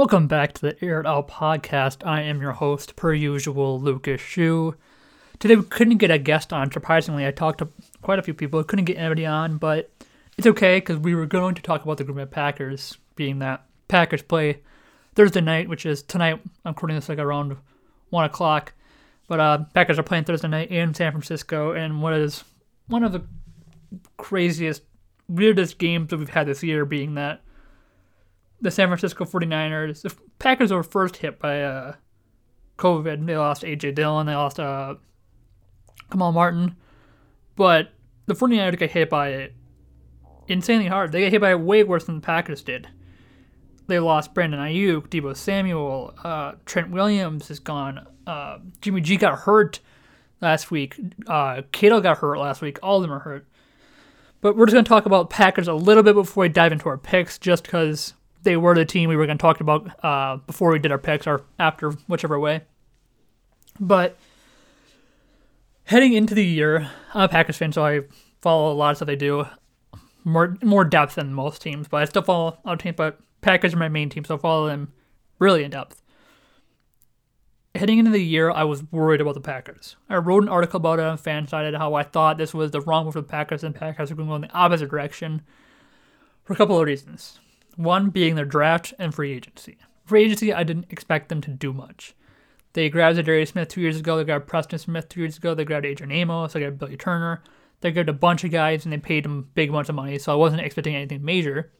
Welcome back to the Air It Out podcast. I am your host, per usual, Lucas Schuh. Today we couldn't get a guest on. Surprisingly, I talked to quite a few people. Couldn't get anybody on, but it's okay because we were going to talk about the Green Bay Packers, being that Packers play Thursday night, which is tonight. I'm recording this like around one o'clock. But uh, Packers are playing Thursday night in San Francisco, and what is one of the craziest, weirdest games that we've had this year, being that the San Francisco 49ers, the Packers were first hit by uh, COVID. They lost A.J. Dillon, they lost uh, Kamal Martin, but the 49ers got hit by it insanely hard. They got hit by it way worse than the Packers did. They lost Brandon Aiyuk, Deebo Samuel, uh, Trent Williams is gone. Uh, Jimmy G got hurt last week. Uh, Cato got hurt last week. All of them are hurt. But we're just going to talk about Packers a little bit before we dive into our picks, just because they were the team we were going to talk about uh, before we did our picks or after, whichever way. But heading into the year, I'm a Packers fan, so I follow a lot of stuff they do. More more depth than most teams, but I still follow other teams. But Packers are my main team, so I follow them really in depth. Heading into the year, I was worried about the Packers. I wrote an article about it on Fansided how I thought this was the wrong move for the Packers, and Packers were going to go in the opposite direction for a couple of reasons. One being their draft and free agency. Free agency, I didn't expect them to do much. They grabbed Darius Smith two years ago. They grabbed Preston Smith two years ago. They grabbed Adrian Amos. They grabbed Billy Turner. They grabbed a bunch of guys and they paid them big amounts of money. So I wasn't expecting anything major.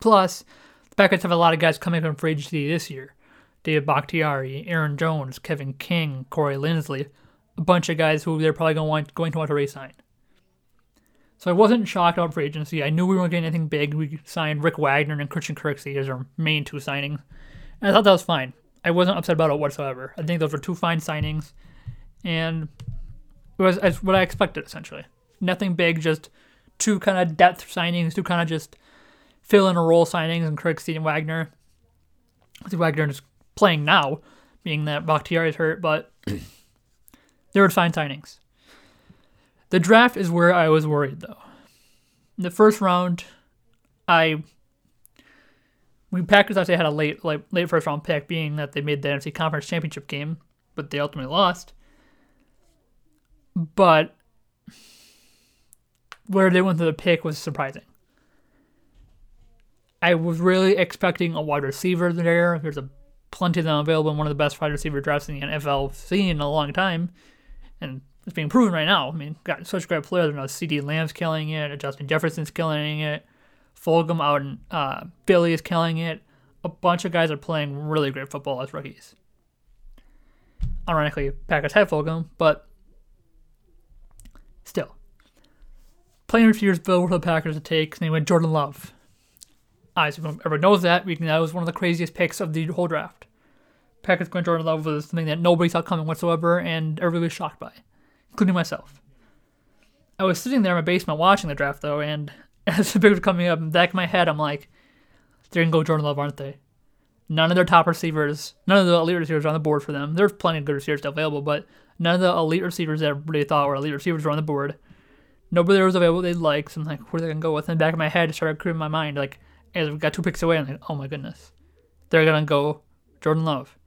Plus, the Packers have a lot of guys coming from free agency this year. David Bakhtiari, Aaron Jones, Kevin King, Corey Linsley, a bunch of guys who they're probably going to want, going to, want to re-sign. So I wasn't shocked about free agency. I knew we weren't getting anything big. We signed Rick Wagner and Christian Kirksey as our main two signings. And I thought that was fine. I wasn't upset about it whatsoever. I think those were two fine signings. And it was as what I expected, essentially. Nothing big, just two kind of depth signings, two kind of just fill in a role signings, and Kirksey and Wagner. I think Wagner is playing now, being that Bakhtiari is hurt, but they were fine signings. The draft is where I was worried, though. In the first round, I we Packers actually had a late like late first round pick, being that they made the NFC Conference Championship game, but they ultimately lost. But where they went to the pick was surprising. I was really expecting a wide receiver there. There's a plenty of them available in one of the best wide receiver drafts in the NFL seen in a long time, and it's being proven right now. I mean, got such great players. You know, CeeDee Lamb's killing it. Justin Jefferson's killing it. Fulgham out in uh, Philly is killing it. A bunch of guys are playing really great football as rookies. Ironically, Packers had Fulgham, but still. Playing receivers built for the Packers to take, and they went Jordan Love. As everyone knows that, we that was one of the craziest picks of the whole draft. Packers going Jordan Love was something that nobody saw coming whatsoever, and everybody was shocked by, including myself. I was sitting there in my basement watching the draft, though, and as the picks were coming up in the back of my head, I'm like, they're going to go Jordan Love, aren't they? None of their top receivers, none of the elite receivers are on the board for them. There's plenty of good receivers still available, but none of the elite receivers that everybody thought were elite receivers were on the board. Nobody was available they'd like, so I'm like, where are they going to go with? In the back of my head, it started creeping my mind, like, as we got two picks away, I'm like, oh my goodness. They're going to go Jordan Love.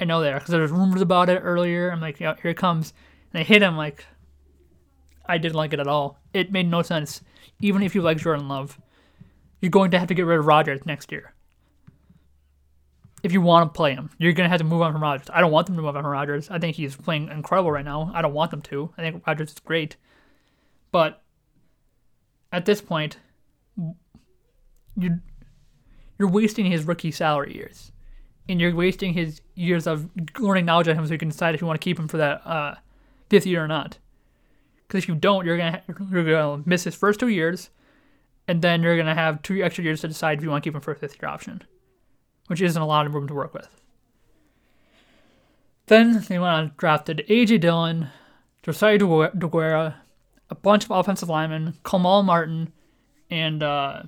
I know they are, because there was rumors about it earlier. I'm like, yeah, here it comes. And they hit him, like, I didn't like it at all. It made no sense. Even if you like Jordan Love, you're going to have to get rid of Rodgers next year. If you want to play him, you're going to have to move on from Rodgers. I don't want them to move on from Rodgers. I think he's playing incredible right now. I don't want them to. I think Rodgers is great. But at this point, you you're wasting his rookie salary years, and you're wasting his years of learning knowledge on him, so you can decide if you want to keep him for that uh, fifth year or not. Because if you don't, you're gonna you're gonna miss his first two years, and then you're gonna have two extra years to decide if you want to keep him for a fifth year option, which isn't a lot of room to work with. Then they went on drafted AJ Dillon, Josiah DeGuara, a bunch of offensive linemen, Kamal Martin, and uh,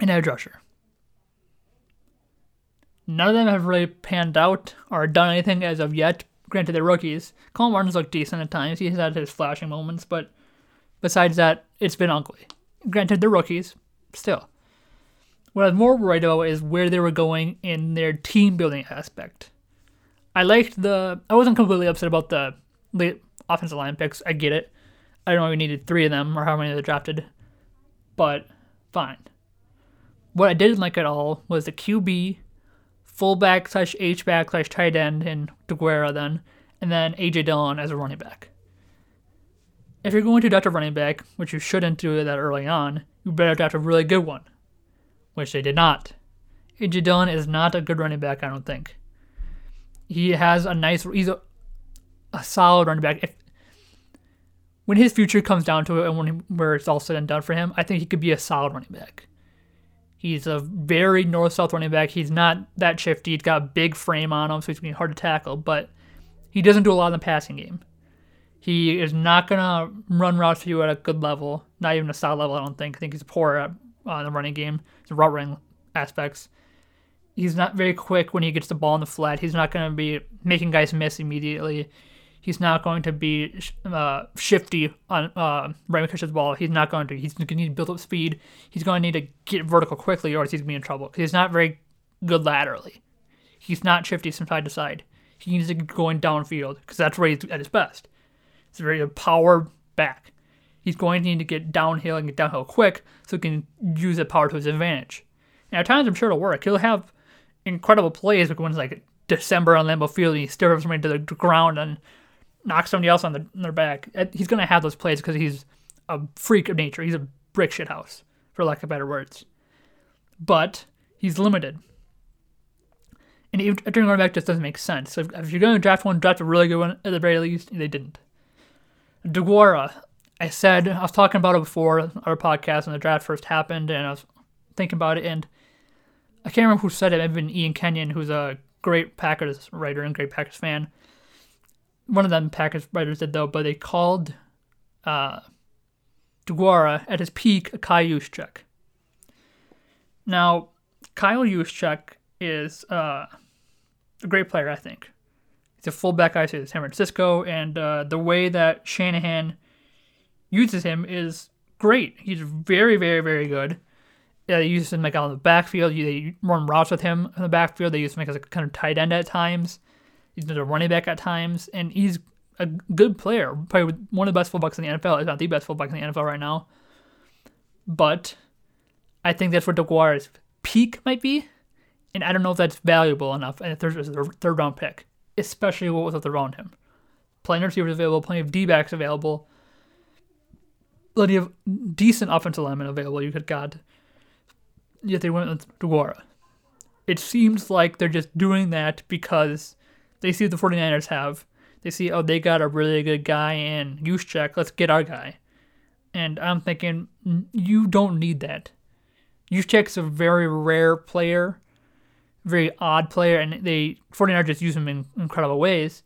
an edge rusher. None of them have really panned out or done anything as of yet. Granted, they're rookies. Kamal Martin's looked decent at times. He's had his flashing moments, but besides that, it's been ugly. Granted, they're rookies. Still. What I'm more worried about is where they were going in their team building aspect. I liked the. I wasn't completely upset about the late offensive line picks. I get it. I don't know if we needed three of them or how many they drafted, but fine. What I didn't like at all was the QB, fullback slash H back slash tight end in DeGuara then, and then AJ Dillon as a running back. If you're going to draft a running back, which you shouldn't do that early on, you better draft a really good one, which they did not. AJ Dillon is not a good running back, I don't think. He has a nice, he's a, a solid running back. If when his future comes down to it, and when where it's all said and done for him, I think he could be a solid running back. He's a very north-south running back. He's not that shifty. He's got a big frame on him, so he's gonna be hard to tackle. But he doesn't do a lot in the passing game. He is not gonna run routes for you at a good level, not even a solid level. I don't think. I think he's poor at uh, the running game, the route running aspects. He's not very quick when he gets the ball in the flat. He's not gonna be making guys miss immediately. He's not going to be uh, shifty on uh, the ball. He's not going to. He's going to need to build up speed. He's going to need to get vertical quickly, or he's going to be in trouble. Because he's not very good laterally. He's not shifty from side to side. He needs to be going downfield because that's where he's at his best. A very power back. He's going to need to get downhill and get downhill quick so he can use that power to his advantage. Now, at times, I'm sure it'll work. He'll have incredible plays like when it's like December on Lambeau Field and he stirs somebody to the ground and knocks somebody else on, the, on their back. Uh, he's going to have those plays because he's a freak of nature. He's a brick shit house, for lack of better words. But he's limited. And even during running back just doesn't make sense. So if, if you're going to draft one, draft a really good one at the very least. They didn't. DeGuara, I said, I was talking about it before our podcast when the draft first happened, and I was thinking about it, and I can't remember who said it. It been Ian Kenyon, who's a great Packers writer and great Packers fan. One of them Packers writers did, though, but they called uh, at his peak a Kyle Juszczyk. Now, Kyle Juszczyk is uh, a great player, I think. He's a fullback I say San Francisco, and uh, the way that Shanahan uses him is great. He's very, very, very good. Yeah, they use him like in the backfield. They run routes with him in the backfield. They use him like as a kind of tight end at times. He's a running back at times, and he's a good player. Probably one of the best fullbacks in the NFL. If not the best fullback in the NFL right now. But I think that's where DeGuara's peak might be, and I don't know if that's valuable enough. And if there's a third round pick especially what was around him. Plenty of receivers available, plenty of D backs available, plenty of decent offensive linemen available. You could got. Yet they went with DeGuara. It seems like they're just doing that because they see what the 49ers have. They see, oh, they got a really good guy in Juszczyk. Let's get our guy. And I'm thinking, you don't need that. Juszczyk's a very rare player very odd player, and they 49ers just use him in incredible ways.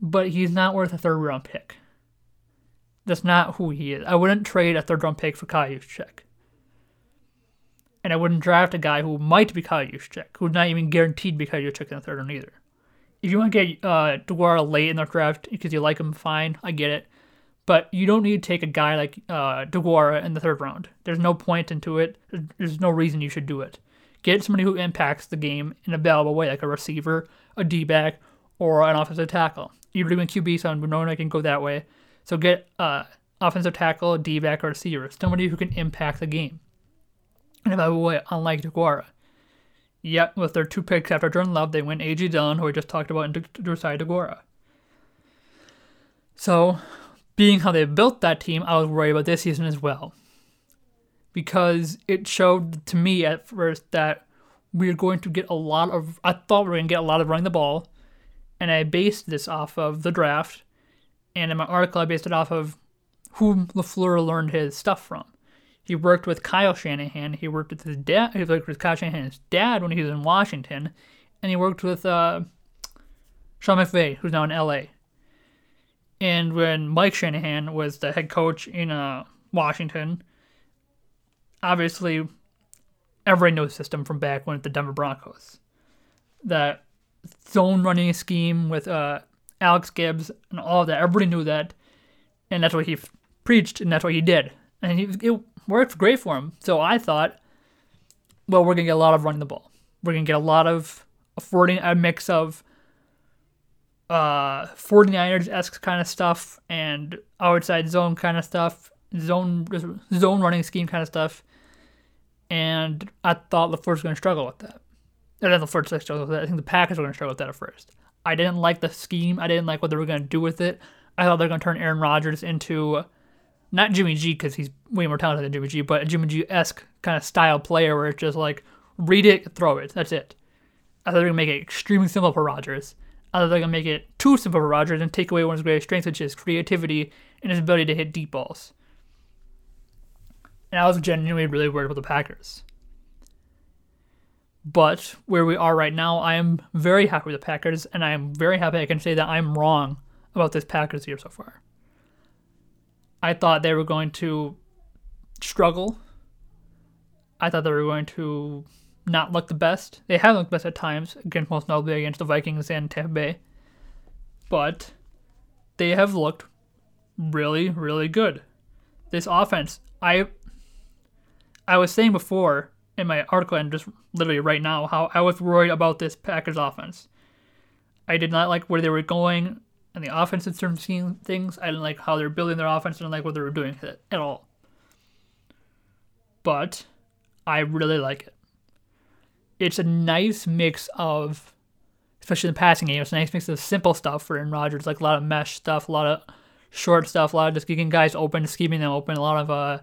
But he's not worth a third round pick. That's not who he is. I wouldn't trade a third round pick for Kyle Juszczyk. And I wouldn't draft a guy who might be Kyle Juszczyk, who's not even guaranteed to be Kyle Juszczyk in the third round either. If you want to get uh, DeGuara late in the draft because you like him, fine, I get it. But you don't need to take a guy like uh, DeGuara in the third round. There's no point into it. There's no reason you should do it. Get somebody who impacts the game in a valuable way, like a receiver, a D back, or an offensive tackle. You're doing QB, so one can go that way. So get uh, offensive tackle, D back, or receiver, somebody who can impact the game. And a valuable way, unlike DeGuara. Yet, with their two picks after Jordan Love, they went A.J. Dillon, who we just talked about, and Josiah DeGuara. So, being how they built that team, I was worried about this season as well because it showed to me at first that we are going to get a lot of. I thought we were going to get a lot of running the ball, and I based this off of the draft, and in my article I based it off of who Lafleur learned his stuff from. He worked with Kyle Shanahan. He worked with his dad. He worked with Kyle Shanahan's dad when he was in Washington, and he worked with uh, Sean McVay, who's now in LA. And when Mike Shanahan was the head coach in uh, Washington, obviously everybody knows system from back when at the Denver Broncos. That zone running scheme with uh, Alex Gibbs and all that. Everybody knew that, and that's what he preached, and that's what he did, and he, it worked great for him. So I thought well, we're going to get a lot of running the ball. We're going to get a lot of affording a mix of uh 49ers esque kind of stuff and outside zone kind of stuff, zone zone running scheme kind of stuff. And I thought LaFleur was going to struggle with that. And then LaFleur struggled with that. I think the Packers were going to struggle with that at first. I didn't like the scheme. I didn't like what they were going to do with it. I thought they were going to turn Aaron Rodgers into not Jimmy G because he's way more talented than Jimmy G, but a Jimmy G esque kind of style player where it's just like read it, throw it. That's it. I thought they were gonna make it extremely simple for Rodgers. I thought they were gonna make it too simple for Rodgers and take away one of his greatest strengths, which is creativity and his ability to hit deep balls. And I was genuinely really worried about the Packers. But where we are right now, I am very happy with the Packers, and I am very happy I can say that I'm wrong about this Packers year so far. I thought they were going to struggle. I thought they were going to not look the best. They have looked best at times, against most notably against the Vikings and Tampa Bay. But they have looked really, really good. This offense, I I was saying before in my article and just literally right now how I was worried about this Packers offense. I did not like where they were going and the offense in certain things. I didn't like how they're building their offense. I didn't like what they were doing at all. But I really like it. It's a nice mix of, especially in the passing game, it's a nice mix of simple stuff for Aaron Rodgers, like a lot of mesh stuff, a lot of short stuff, a lot of just getting guys open, keeping them open, a lot of uh,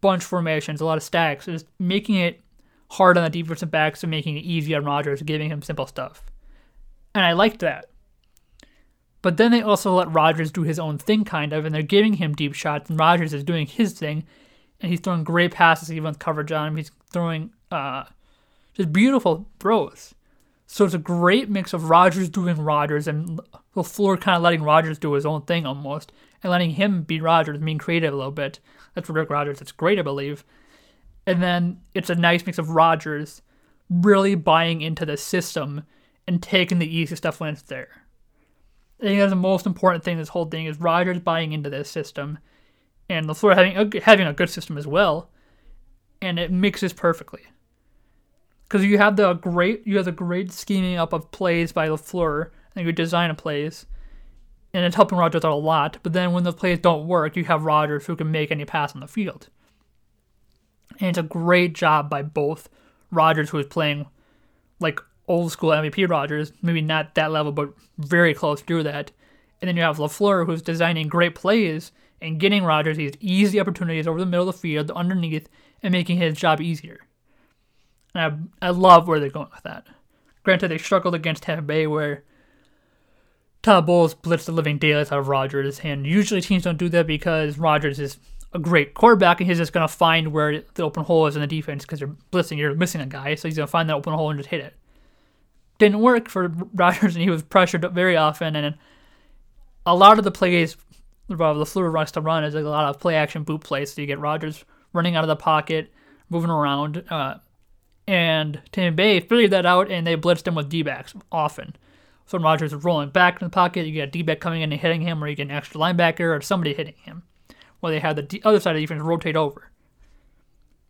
bunch formations, a lot of stacks, just making it hard on the defensive backs and making it easy on Rodgers, giving him simple stuff. And I liked that. But then they also let Rodgers do his own thing, kind of, and they're giving him deep shots, and Rodgers is doing his thing, and he's throwing great passes even with coverage on him. He's throwing uh, just beautiful throws. So it's a great mix of Rodgers doing Rodgers and LaFleur kind of letting Rodgers do his own thing almost, and letting him be Rodgers, being creative a little bit. That's Rick Rodgers. It's great, I believe. And then it's a nice mix of Rodgers really buying into the system and taking the easy stuff when it's there. I think that's the most important thing. This whole thing is Rodgers buying into this system, and LaFleur having a, having a good system as well, and it mixes perfectly. Because you have the great you have the great scheming up of plays by LaFleur and your design of plays, and it's helping Rodgers out a lot. But then when the plays don't work, you have Rodgers who can make any pass on the field. And it's a great job by both Rodgers, who is playing like old school MVP Rodgers, maybe not that level, but very close to that. And then you have LaFleur, who's designing great plays and getting Rodgers these easy opportunities over the middle of the field, underneath, and making his job easier. And I, I love where they're going with that. Granted, they struggled against Tampa Bay, where Todd Bowles blitzed the living daylights out of Rodgers, and usually teams don't do that because Rodgers is a great quarterback, and he's just going to find where the open hole is in the defense because you're blitzing, you're missing a guy, so he's going to find that open hole and just hit it didn't work for Rodgers, and he was pressured very often. And a lot of the plays well, LaFleur runs to run is like a lot of play action boot plays. So you get Rodgers running out of the pocket, moving around, uh, and Tampa Bay figured that out, and they blitzed him with D backs often. So when Rodgers is rolling back in the pocket, you get a D back coming in and hitting him, or you get an extra linebacker or somebody hitting him. While they had the other side of the defense rotate over.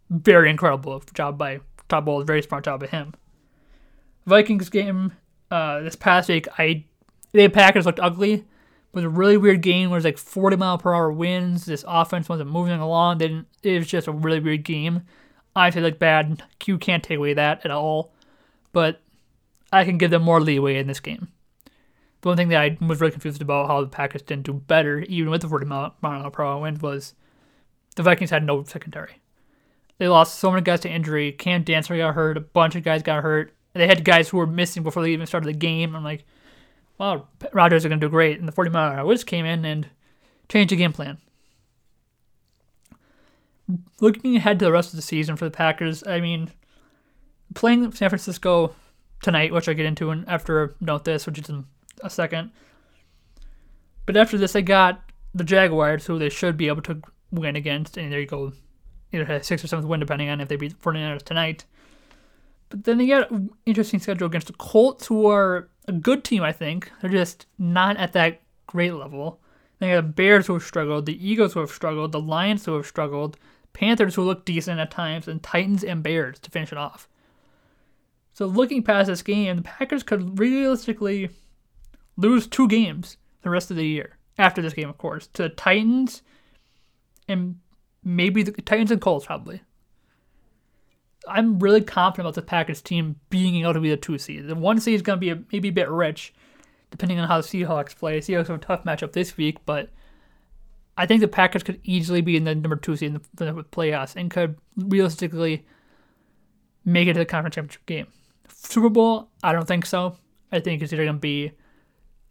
Very incredible job by Todd Bowles. Very smart job by him. Vikings game uh, this past week, I the Packers looked ugly. It was a really weird game where it was like 40 mile per hour winds. This offense wasn't moving along. Then it was just a really weird game. I feel like bad. Q can't take away that at all. But I can give them more leeway in this game. The one thing that I was really confused about how the Packers didn't do better, even with the 40 mile per hour wind, was the Vikings had no secondary. They lost so many guys to injury. Cam Dantzler got hurt. A bunch of guys got hurt they had guys who were missing before they even started the game. I'm like, wow, Rodgers are going to do great. And the 40 mile hour came in and changed the game plan. Looking ahead to the rest of the season for the Packers, I mean, playing San Francisco tonight, which I get into in, after note this, which is in a second. But after this, they got the Jaguars, who they should be able to win against. And there you go. Either a six or seventh win, depending on if they beat the 49ers tonight. But then they get an interesting schedule against the Colts, who are a good team, I think. They're just not at that great level. They got the Bears who have struggled, the Eagles who have struggled, the Lions who have struggled, Panthers, who look decent at times, and Titans and Bears to finish it off. So looking past this game, the Packers could realistically lose two games the rest of the year after this game, of course, to the Titans and maybe the Titans and Colts probably. I'm really confident about the Packers team being able to be the two seed. The one seed is going to be a, maybe a bit rich, depending on how the Seahawks play. Seahawks have a tough matchup this week, but I think the Packers could easily be in the number two seed in the, the playoffs and could realistically make it to the conference championship game. Super Bowl, I don't think so. I think it's either going to be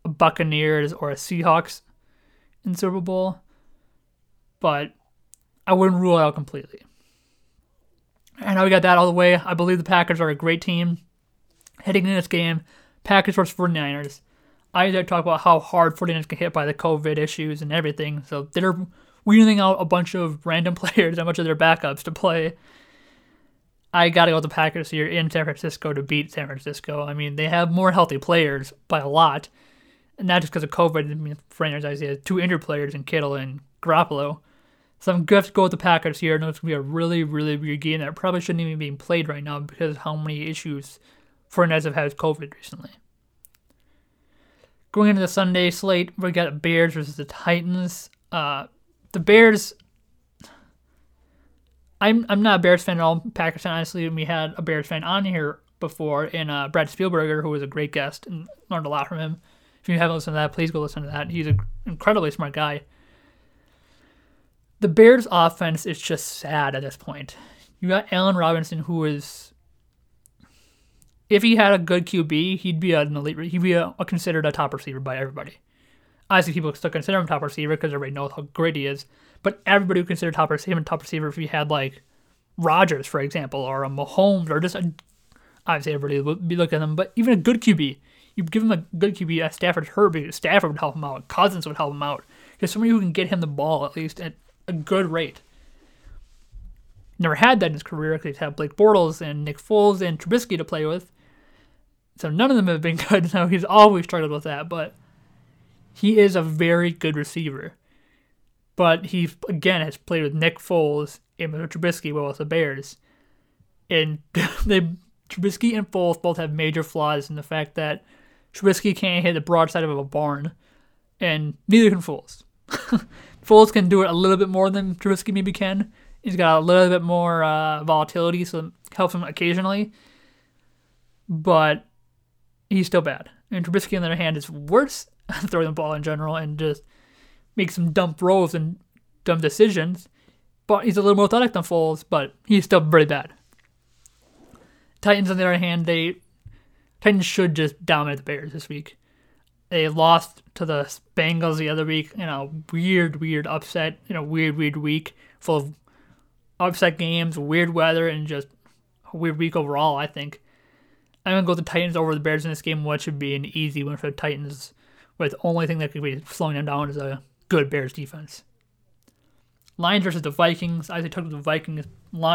a Buccaneers or a Seahawks in Super Bowl, but I wouldn't rule it out completely. And now we got that all the way. I believe the Packers are a great team. Heading in this game, Packers versus 49ers. I did talk about how hard 49ers get hit by the COVID issues and everything. So they're wheeling out a bunch of random players and a bunch of their backups to play. I got to go with the Packers here in San Francisco to beat San Francisco. I mean, they have more healthy players by a lot. And not just because of COVID. I mean, 49ers actually have two injured players in Kittle and Garoppolo. So I'm going to go with the Packers here. I know it's going to be a really, really weird game that probably shouldn't even be played right now because of how many issues 49ers have had with COVID recently. Going into the Sunday slate, we got Bears versus the Titans. Uh, the Bears, I'm I'm not a Bears fan at all. Packers fan, honestly. We had a Bears fan on here before, and uh, Brad Spielberger, who was a great guest and learned a lot from him. If you haven't listened to that, please go listen to that. He's an incredibly smart guy the Bears' offense is just sad at this point. You got Allen Robinson, who is, if he had a good QB, he'd be an elite. He'd be a, a considered a top receiver by everybody. Obviously, people still consider him top receiver because everybody knows how great he is. But everybody would consider top receiver top receiver if you had like Rodgers, for example, or a Mahomes, or just obviously everybody would be looking at him. But even a good QB, you give him a good QB. A Stafford Herbie, Stafford would help him out. Cousins would help him out. Just somebody who can get him the ball at least at a good rate. Never had that in his career because he's had Blake Bortles and Nick Foles and Trubisky to play with. So none of them have been good. So he's always struggled with that. But he is a very good receiver. But he, again, has played with Nick Foles and with Trubisky well with the Bears. And they, Trubisky and Foles both have major flaws in the fact that Trubisky can't hit the broadside of a barn, and neither can Foles. Foles can do it a little bit more than Trubisky maybe can. He's got a little bit more uh, volatility, so helps him occasionally. But he's still bad. And Trubisky, on the other hand, is worse throwing the ball in general and just makes some dumb throws and dumb decisions. But he's a little more athletic than Foles, but he's still very bad. Titans, on the other hand, they Titans should just dominate the Bears this week. They lost to the Bengals the other week in a weird, weird upset, in a weird, weird week full of upset games, weird weather, and just a weird week overall, I think. I'm going to go with the Titans over the Bears in this game, what should be an easy win for the Titans, with the only thing that could be slowing them down is a good Bears defense. Lions versus the Vikings. I took the Vikings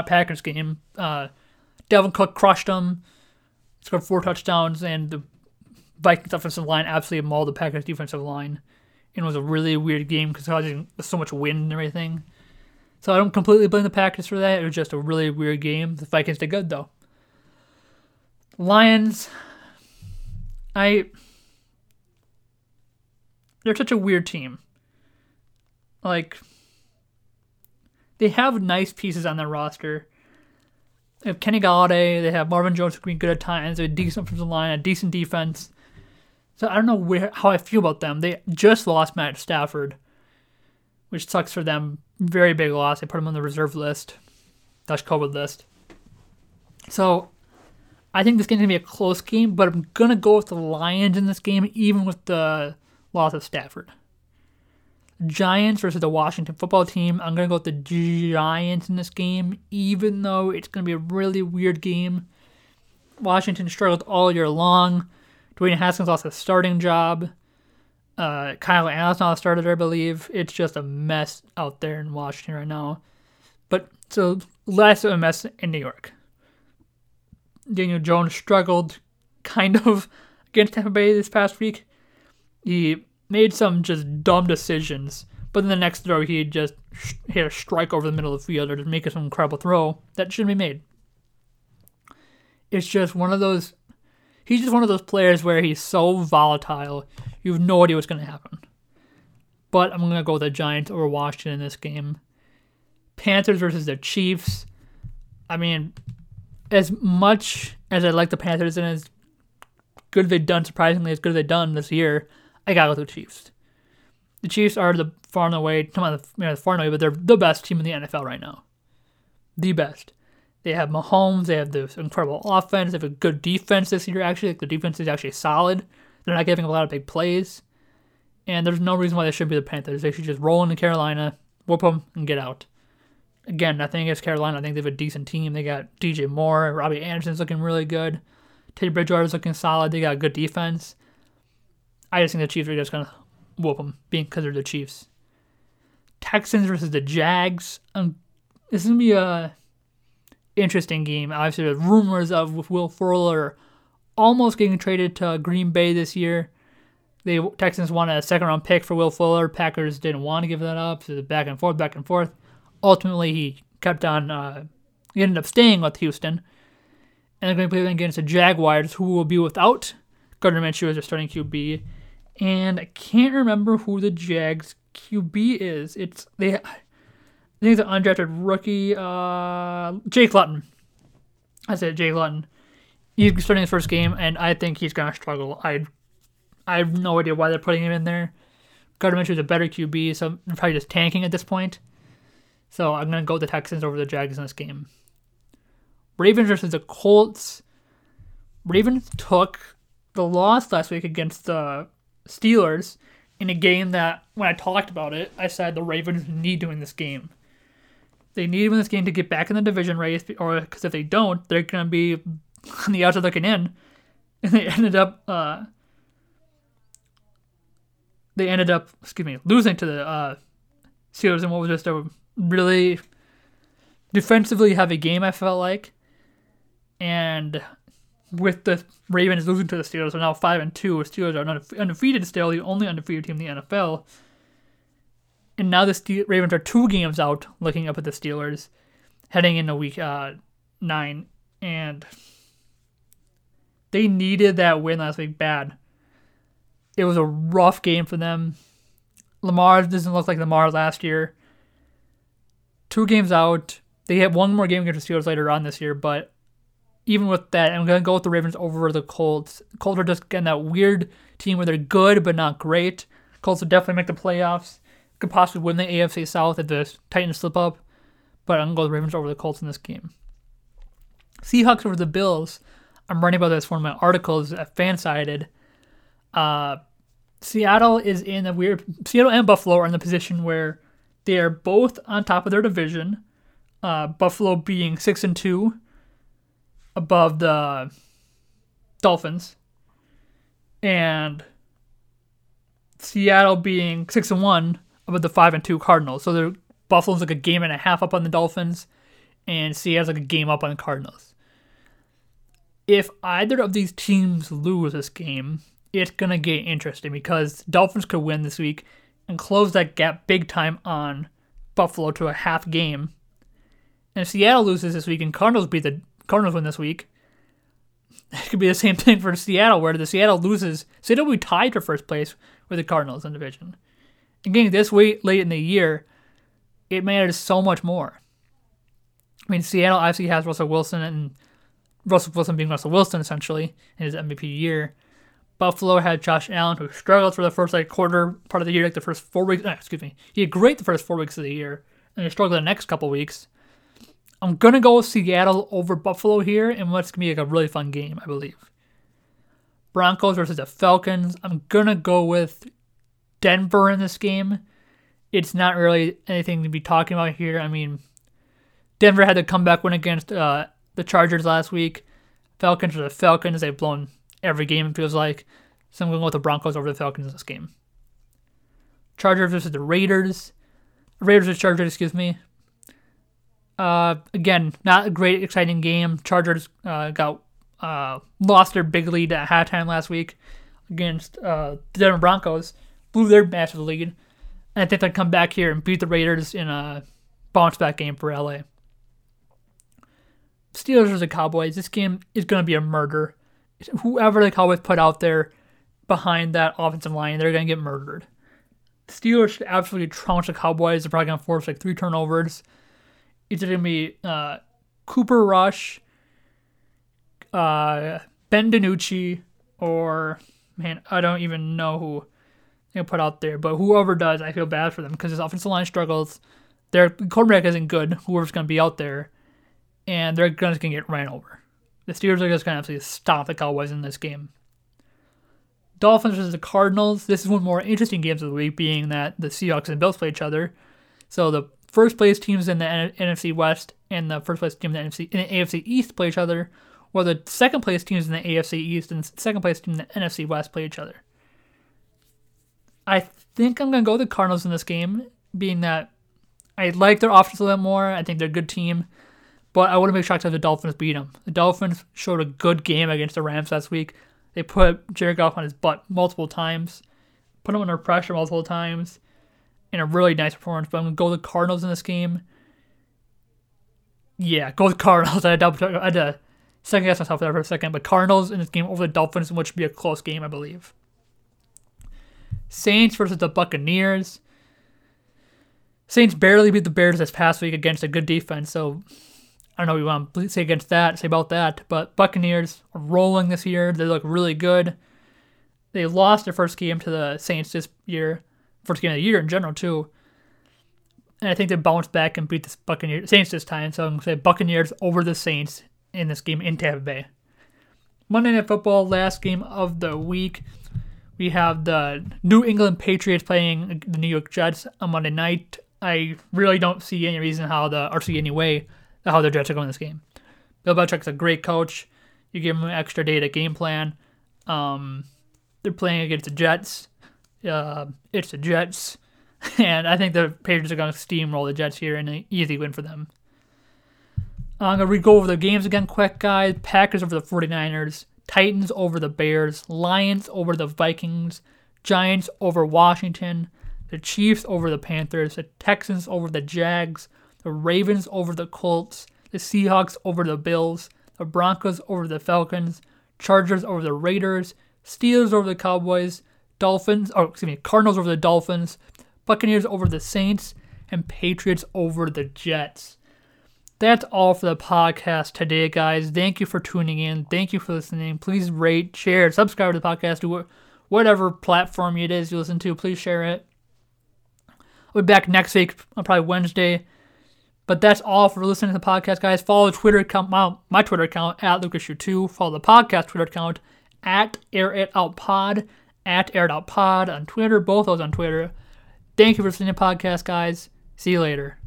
Packers game. Uh, Dalvin Cook crushed them, scored four touchdowns, and the Vikings offensive line absolutely mauled the Packers defensive line. And it was a really weird game because causing so much wind and everything. So I don't completely blame the Packers for that. It was just a really weird game. The Vikings did good though. Lions, I they're such a weird team. Like they have nice pieces on their roster. They have Kenny Golladay. They have Marvin Jones who can be good at times. They have a decent offensive line, a decent defense. So I don't know where how I feel about them. They just lost Matt Stafford, which sucks for them. Very big loss. They put him on the reserve list, Dutch COVID list. So I think this game's gonna be a close game, but I'm gonna go with the Lions in this game, even with the loss of Stafford. Giants versus the Washington football team. I'm gonna go with the Giants in this game, even though it's gonna be a really weird game. Washington struggled all year long. Dwayne Haskins lost his starting job. Uh, Kyle Allen's not a starter, I believe. It's just a mess out there in Washington right now. But so less of a mess in New York. Daniel Jones struggled kind of against Tampa Bay this past week. He made some just dumb decisions But then the next throw, he just hit a strike over the middle of the field or just make some incredible throw that shouldn't be made. It's just one of those. He's just one of those players where he's so volatile, you have no idea what's going to happen. But I'm going to go with the Giants over Washington in this game. Panthers versus the Chiefs. I mean, as much as I like the Panthers and as good they've done, surprisingly as good they've done this year, I gotta go with the Chiefs. The Chiefs are the far and away, not the, you know, far and away, but they're the best team in the NFL right now. The best. They have Mahomes. They have this incredible offense. They have a good defense this year. Actually, like the defense is actually solid. They're not giving up a lot of big plays, and there's no reason why they shouldn't be the Panthers. They should just roll into Carolina, whoop them, and get out. Again, nothing against Carolina. I think they have a decent team. They got DJ Moore, Robbie Anderson's looking really good. Teddy Bridgewater's looking solid. They got a good defense. I just think the Chiefs are just gonna whoop them, because they're the Chiefs. Texans versus the Jags. Um, this is gonna be a interesting game. Obviously, there's rumors of Will Fuller almost getting traded to Green Bay this year. The Texans wanted a second round pick for Will Fuller. Packers didn't want to give that up. So back and forth, back and forth. Ultimately, he kept on. Uh, he ended up staying with Houston, and they're going to play against the Jaguars, who will be without Gardner Minshew as their starting QB. And I can't remember who the Jags QB is. It's they. I think it's an undrafted rookie, uh, Jake Luton. I said Jake Luton. He's starting his first game, and I think he's gonna struggle. I, I have no idea why they're putting him in there. Gardner Minshew is a better QB, so I'm probably just tanking at this point. So I'm gonna go with the Texans over the Jags in this game. Ravens versus the Colts. Ravens took the loss last week against the Steelers in a game that, when I talked about it, I said the Ravens need to win this game. They need to win this game to get back in the division race, or because if they don't, they're going to be on the outside looking in. And they ended up, uh, they ended up, excuse me, losing to the uh, Steelers in what was just a really defensively heavy game. I felt like, and with the Ravens losing to the Steelers, are now five and two. The Steelers are undefeated still, the only undefeated team in the NFL. And now the Ste- Ravens are two games out, looking up at the Steelers, heading into week uh, nine, and they needed that win last week bad. It was a rough game for them. Lamar doesn't look like Lamar last year. Two games out. They have one more game against the Steelers later on this year, but even with that, I'm gonna go with the Ravens over the Colts. Colts are just getting that weird team where they're good but not great. Colts will definitely make the playoffs. Could possibly win the AFC South if the Titans slip up, but I'm gonna go with the Ravens over the Colts in this game. Seahawks over the Bills. I'm writing about this one of my articles at Fansided. Uh, Seattle is in a weird. Seattle and Buffalo are in the position where they are both on top of their division. Uh, Buffalo being six and two, above the Dolphins, and Seattle being six and one above the five and two Cardinals. So the Buffalo's like a game and a half up on the Dolphins, and Seattle's like a game up on the Cardinals. If either of these teams lose this game, it's gonna get interesting because Dolphins could win this week and close that gap big time on Buffalo to a half game. And if Seattle loses this week and Cardinals beat the Cardinals win this week, it could be the same thing for Seattle, where the Seattle loses, Seattle will be tied for first place with the Cardinals in the division. Getting this way late in the year, it matters so much more. I mean, Seattle obviously has Russell Wilson and Russell Wilson being Russell Wilson essentially in his MVP year. Buffalo had Josh Allen, who struggled for the first like quarter part of the year, like the first four weeks. Uh, excuse me, he had great the first four weeks of the year, and he struggled the next couple weeks. I'm gonna go with Seattle over Buffalo here, and what's gonna be like a really fun game, I believe. Broncos versus the Falcons. I'm gonna go with Denver in this game. It's not really anything to be talking about here. I mean, Denver had a comeback win against uh, the Chargers last week. Falcons are the Falcons. They've blown every game, it feels like. So I'm going with the Broncos over the Falcons in this game. Chargers versus the Raiders. Raiders versus Chargers, excuse me. Uh, again, not a great, exciting game. Chargers uh, got uh, lost their big lead at halftime last week against uh, the Denver Broncos. Blew their massive lead. And I think they'll come back here and beat the Raiders in a bounce back game for LA. Steelers versus the Cowboys. This game is going to be a murder. Whoever the Cowboys put out there behind that offensive line, they're going to get murdered. The Steelers should absolutely trounce the Cowboys. They're probably going to force like three turnovers. It's going to be uh, Cooper Rush, uh, Ben DiNucci, or man, I don't even know who they put out there. But whoever does, I feel bad for them because this offensive line struggles. Their quarterback isn't good. Whoever's going to be out there, and they're just going to get ran over. The Steelers are just going to absolutely stop the Cowboys in this game. Dolphins versus the Cardinals. This is one of the more interesting games of the week, being that the Seahawks and Bills play each other. So the first place teams in the NFC West and the first place team in the NFC in the AFC East play each other, while the second place teams in the AFC East and second place team in the NFC West play each other. I think I'm gonna go with the Cardinals in this game, being that I like their offense a little more. I think they're a good team, but I wouldn't be shocked if the Dolphins beat them. The Dolphins showed a good game against the Rams last week. They put Jared Goff on his butt multiple times, put him under pressure multiple times, in a really nice performance. But I'm gonna go with the Cardinals in this game. Yeah, go with Cardinals. I double, I had to second guess myself there for a second, but Cardinals in this game over the Dolphins, which would be a close game, I believe. Saints versus the Buccaneers. Saints barely beat the Bears this past week against a good defense, so I don't know what you want to say against that, say about that. But Buccaneers are rolling this year. They look really good. They lost their first game to the Saints this year, first game of the year in general too. And I think they bounced back and beat the Buccaneers Saints this time. So I'm gonna say Buccaneers over the Saints in this game in Tampa Bay. Monday Night Football, last game of the week. We have the New England Patriots playing the New York Jets on Monday night. I really don't see any reason how the or see any way how the Jets are going this game. Bill Belichick's a great coach. You give him an extra day to game plan. Um, they're playing against the Jets. Uh, it's the Jets. And I think the Patriots are going to steamroll the Jets here and an easy win for them. I'm going to go over the games again quick, guys. Packers over the 49ers. Titans over the Bears. Lions over the Vikings. Giants over Washington. The Chiefs over the Panthers. The Texans over the Jags. The Ravens over the Colts. The Seahawks over the Bills. The Broncos over the Falcons. Chargers over the Raiders. Steelers over the Cowboys. Dolphins, oh, excuse me, Cardinals over the Dolphins. Buccaneers over the Saints. And Patriots over the Jets that's all for the podcast today, guys. Thank you for tuning in. Thank you for listening. Please rate, share, subscribe to the podcast, do whatever platform it is you listen to. Please share it. I'll be back next week, uh, probably Wednesday. But that's all for listening to the podcast, guys. Follow Twitter account, my, my Twitter account at LucasSchuh2. Follow the podcast Twitter account at Air It Out Pod, at Air It Out Pod on Twitter. Both of those on Twitter. Thank you for listening to the podcast, guys. See you later.